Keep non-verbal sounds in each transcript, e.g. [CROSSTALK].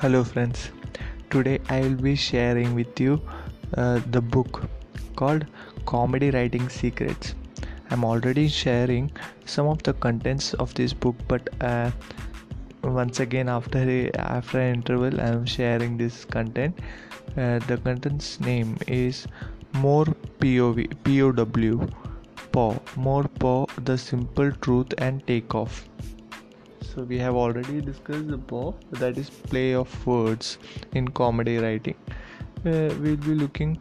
Hello, friends. Today I will be sharing with you uh, the book called Comedy Writing Secrets. I'm already sharing some of the contents of this book, but uh, once again after a, after an interval, I'm sharing this content. Uh, the content's name is More POV POW POW More POW The Simple Truth and Takeoff so we have already discussed the POW that is play of words in comedy writing uh, we'll be looking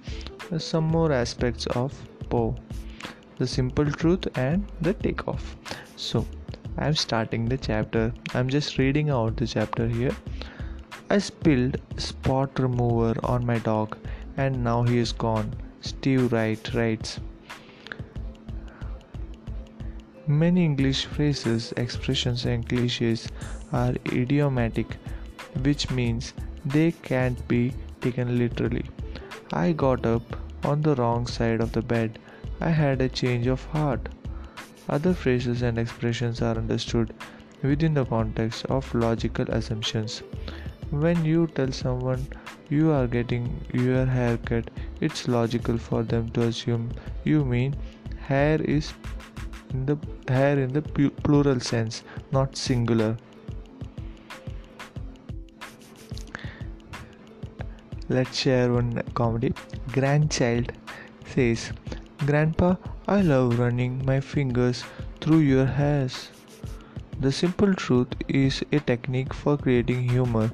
some more aspects of POW the simple truth and the takeoff. So i'm starting the chapter. I'm just reading out the chapter here. I spilled spot remover on my dog and now he is gone. Steve wright writes Many English phrases, expressions, and cliches are idiomatic, which means they can't be taken literally. I got up on the wrong side of the bed. I had a change of heart. Other phrases and expressions are understood within the context of logical assumptions. When you tell someone you are getting your hair cut, it's logical for them to assume you mean hair is in the hair in the plural sense, not singular. Let's share one comedy. Grandchild says, Grandpa, I love running my fingers through your hairs. The simple truth is a technique for creating humor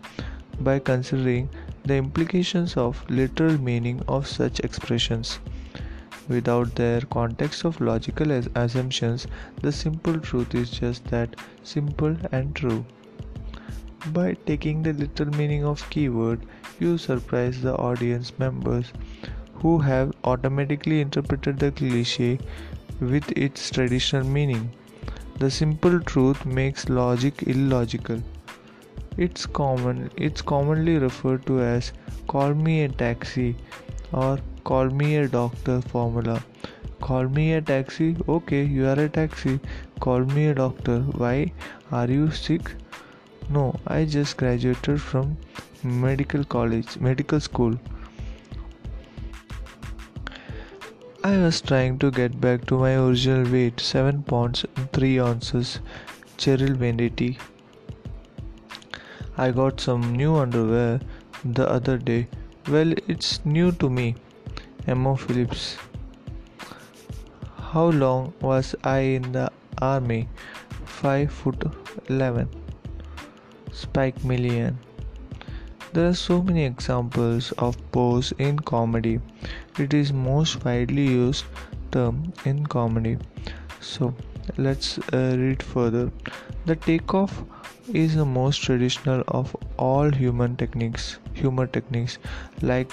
by considering the implications of literal meaning of such expressions. Without their context of logical assumptions, the simple truth is just that simple and true. By taking the literal meaning of keyword, you surprise the audience members who have automatically interpreted the cliche with its traditional meaning. The simple truth makes logic illogical. It's common it's commonly referred to as call me a taxi or call me a doctor formula. Call me a taxi. Okay, you are a taxi. Call me a doctor. Why? Are you sick? No, I just graduated from medical college, medical school. I was trying to get back to my original weight 7 pounds 3 ounces. Cheryl Venditti. I got some new underwear the other day. Well, it's new to me. Emma Phillips. How long was I in the army? 5 foot 11. Spike Milligan. There are so many examples of POWs in comedy. It is most widely used term in comedy. So let's uh, read further. The takeoff is the most traditional of all human techniques, humor techniques like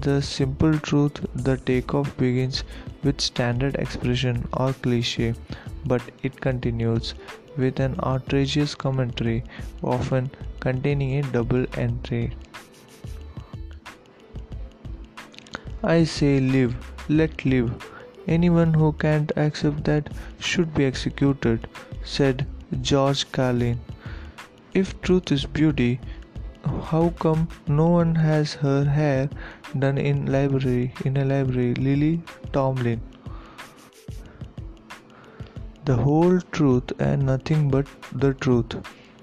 the simple truth the takeoff begins with standard expression or cliche, but it continues with an outrageous commentary, often containing a double entendre. I say live, let live. Anyone who can't accept that should be executed, said George Carlin. If truth is beauty, how come no one has her hair done in library in a library? Lily tomlin. The whole truth and nothing but the truth.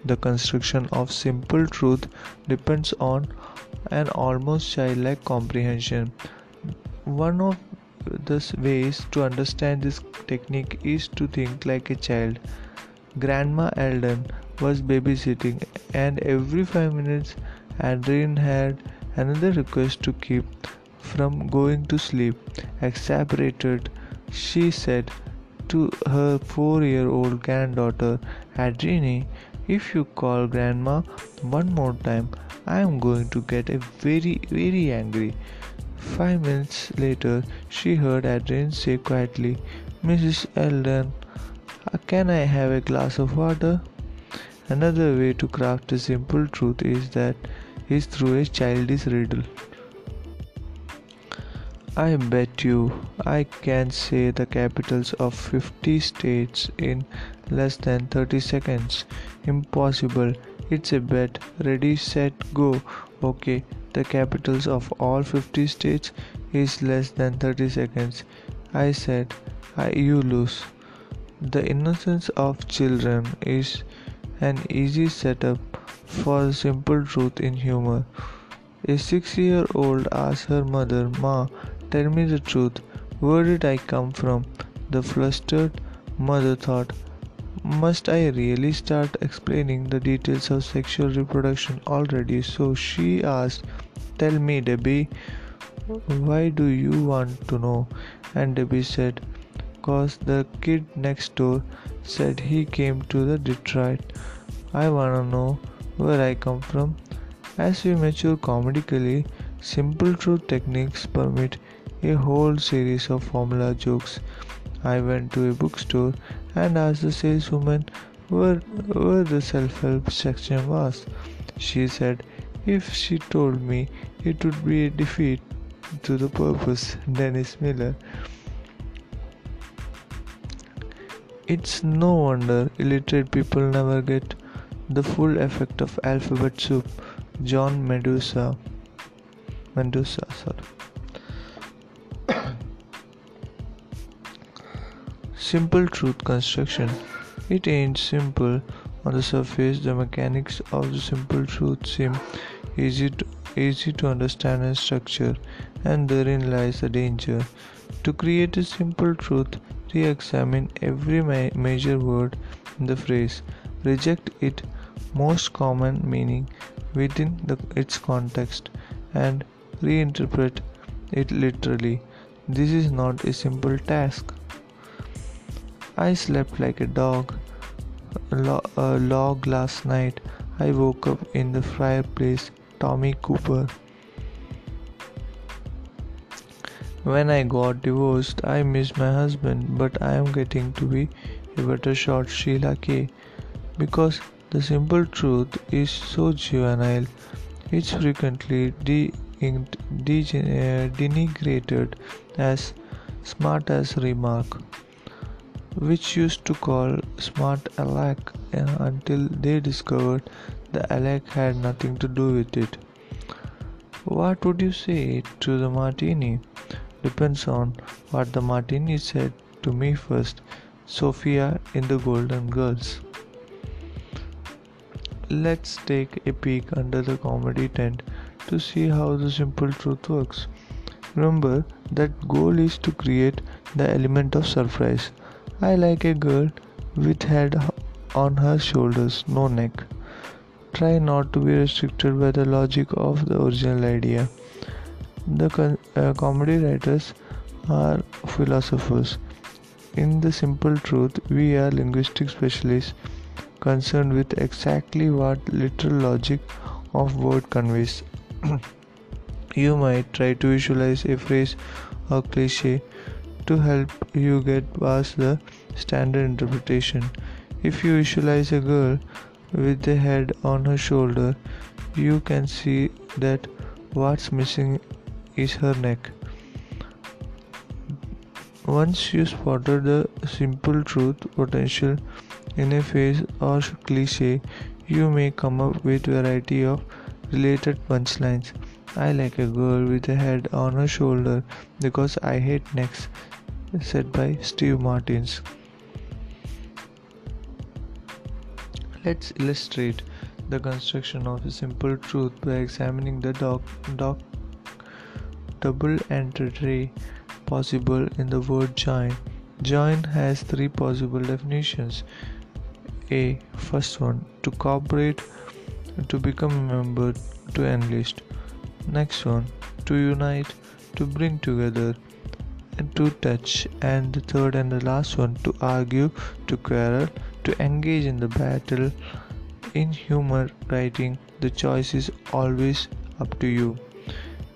The construction of simple truth depends on an almost childlike comprehension. One of the ways to understand this technique is to think like a child grandma Alden was babysitting and every 5 minutes Adrienne had another request to keep from going to sleep. Exasperated, she said to her four year old granddaughter, Adrienne, if you call grandma one more time, I am going to get a very, very angry. Five minutes later, she heard Adrienne say quietly, Mrs. Eldon, can I have a glass of water? Another way to craft a simple truth is that is through a childish riddle. I bet you I can say the capitals of 50 states in less than 30 seconds. Impossible. It's a bet. Ready, set, go. Okay, the capitals of all 50 states is less than 30 seconds. I said, I, you lose. The innocence of children is an easy setup for simple truth in humor. A six year old asked her mother, Ma, tell me the truth. Where did I come from? The flustered mother thought, Must I really start explaining the details of sexual reproduction already? So she asked, Tell me, Debbie, why do you want to know? And Debbie said, Cause the kid next door said he came to the Detroit. I wanna know where I come from. As we mature comedically, simple truth techniques permit a whole series of formula jokes. I went to a bookstore and asked the saleswoman where, where the self help section was. She said if she told me it would be a defeat to the purpose. Dennis Miller. It's no wonder illiterate people never get the full effect of alphabet soup. John Medusa. Medusa, sorry. [COUGHS] Simple truth construction. It ain't simple. On the surface, the mechanics of the simple truth seem easy to, easy to understand and structure, and therein lies the danger. To create a simple truth, re examine every ma- major word in the phrase, reject its most common meaning within the, its context, and reinterpret it literally. This is not a simple task. I slept like a dog a log last night. I woke up in the fireplace. Tommy Cooper. When I got divorced, I missed my husband, but I am getting to be a better shot, Sheila K. Because the simple truth is so juvenile, it's frequently de- de- eh, denigrated as smart as remark which used to call smart Alec until they discovered the Alec had nothing to do with it. What would you say to the martini? Depends on what the martini said to me first. Sophia in the Golden Girls. Let's take a peek under the comedy tent to see how the simple truth works. Remember that goal is to create the element of surprise. I like a girl with head on her shoulders, no neck. Try not to be restricted by the logic of the original idea. The uh, comedy writers are philosophers. In the simple truth, we are linguistic specialists concerned with exactly what literal logic of word conveys. [CLEARS THROAT] you might try to visualize a phrase or cliche to help you get past the standard interpretation. If you visualize a girl with the head on her shoulder, you can see that what's missing is her neck. Once you spotted the simple truth potential in a phrase or cliche, you may come up with variety of related punchlines. I like a girl with a head on her shoulder because I hate necks said by Steve Martins. Let's illustrate the construction of a simple truth by examining the doc, doc double entendre possible in the word join. Join has three possible definitions. A. First one to cooperate, to become a member, to enlist. Next one to unite, to bring together and to touch, and the third and the last one to argue, to quarrel, to engage in the battle. In humor writing, the choice is always up to you.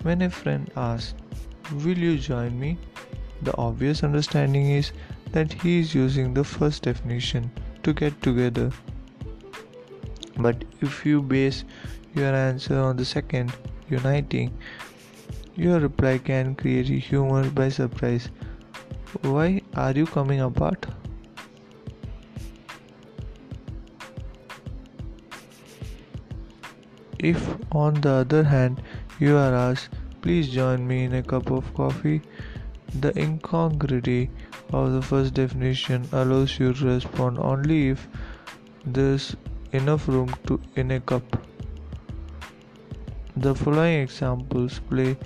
When a friend asks, Will you join me? The obvious understanding is that he is using the first definition to get together. But if you base your answer on the second, uniting, your reply can create humor by surprise. Why are you coming apart? If, on the other hand, you are asked, please join me in a cup of coffee, the incongruity of the first definition allows you to respond only if there's enough room to in a cup. The following examples play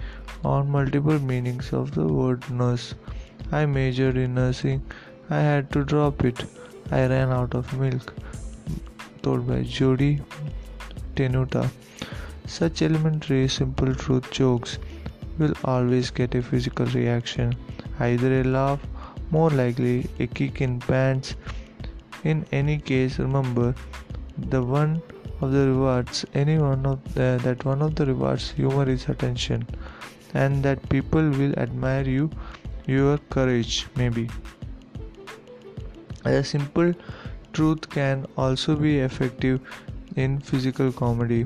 on multiple meanings of the word nurse. I majored in nursing. I had to drop it. I ran out of milk. Told by Judy Tenuta. Such elementary simple truth jokes will always get a physical reaction, either a laugh, more likely a kick in pants. In any case, remember the one of the rewards any one of the, that one of the rewards humor is attention. And that people will admire you your courage maybe. A simple truth can also be effective in physical comedy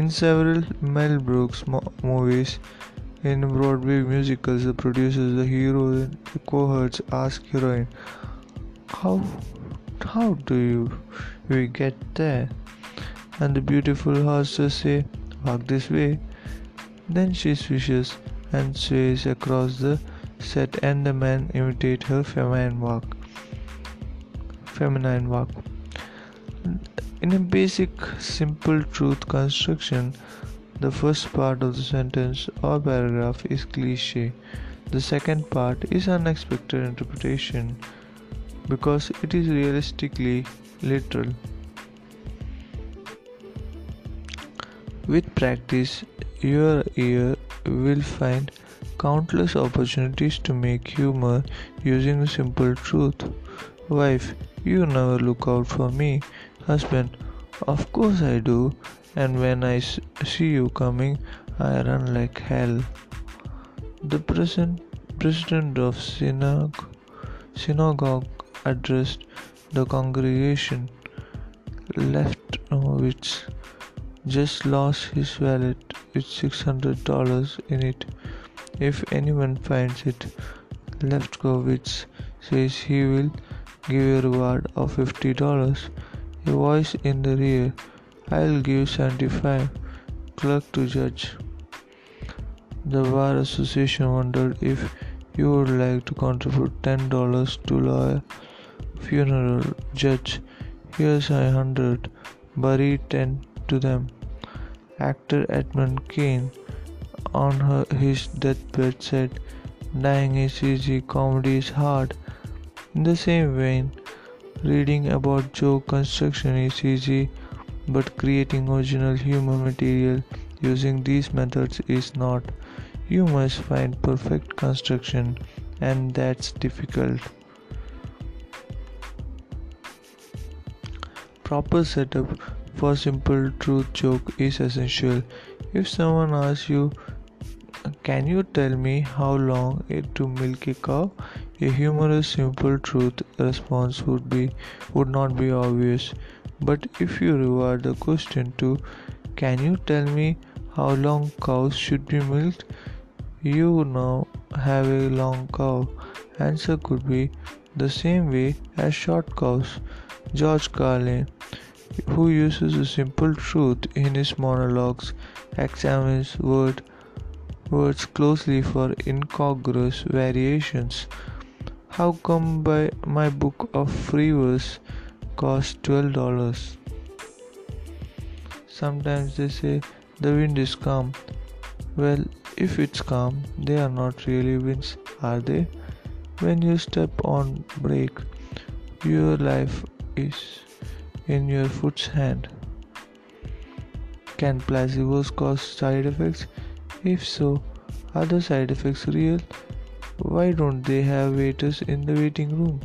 in several mel brooks mo- movies in broadway musicals the producers the hero and the cohorts ask heroine how how do you we get there and the beautiful hostess say, Walk this way. Then she swishes and sways across the set and the men imitate her feminine walk. Feminine walk. In a basic simple truth construction, the first part of the sentence or paragraph is cliche. The second part is unexpected interpretation because it is realistically literal. With practice, your ear will find countless opportunities to make humor using simple truth. Wife, you never look out for me. Husband, of course I do. And when I see you coming, I run like hell. The present president of synagogue, synagogue addressed the congregation. Left which just lost his wallet with $600 in it. If anyone finds it, Lefkowitz says he will give a reward of $50. A voice in the rear, I'll give 75. Clerk to judge. The Bar Association wondered if you would like to contribute $10 to lawyer funeral judge. Here's a hundred. Bury 10 to them. Actor Edmund Kean, on her, his deathbed, said, Dying is easy, comedy is hard. In the same vein, reading about joke construction is easy, but creating original humor material using these methods is not. You must find perfect construction, and that's difficult. Proper setup for simple truth joke is essential. If someone asks you, Can you tell me how long it to milk a cow? A humorous simple truth response would be would not be obvious. But if you reward the question to Can you tell me how long cows should be milked? You now have a long cow. Answer could be the same way as short cows. George Carlin who uses a simple truth in his monologues, examines word, words closely for incongruous variations. How come by my book of free verse costs twelve dollars? Sometimes they say the wind is calm. Well, if it's calm, they are not really winds, are they? When you step on brake, your life is in your foot's hand. Can placebos cause side effects? If so, are the side effects real? Why don't they have waiters in the waiting room?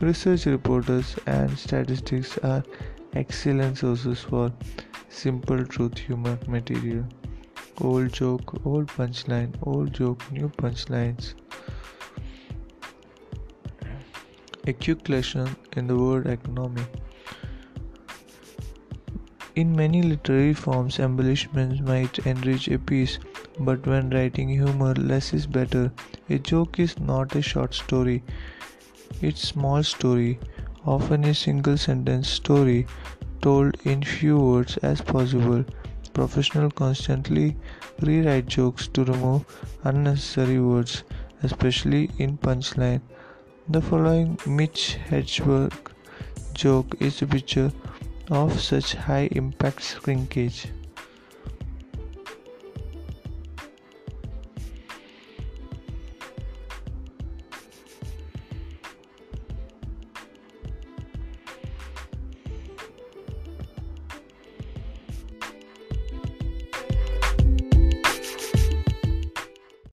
Research reporters and statistics are excellent sources for simple truth humor material. Old joke, old punchline, old joke, new punchlines. Lesson in the word economy. In many literary forms, embellishments might enrich a piece, but when writing humor, less is better. A joke is not a short story, it's small story, often a single sentence story told in few words as possible. professionals constantly rewrite jokes to remove unnecessary words, especially in punchline. The following Mitch Hedberg joke is a picture of such high impact shrinkage.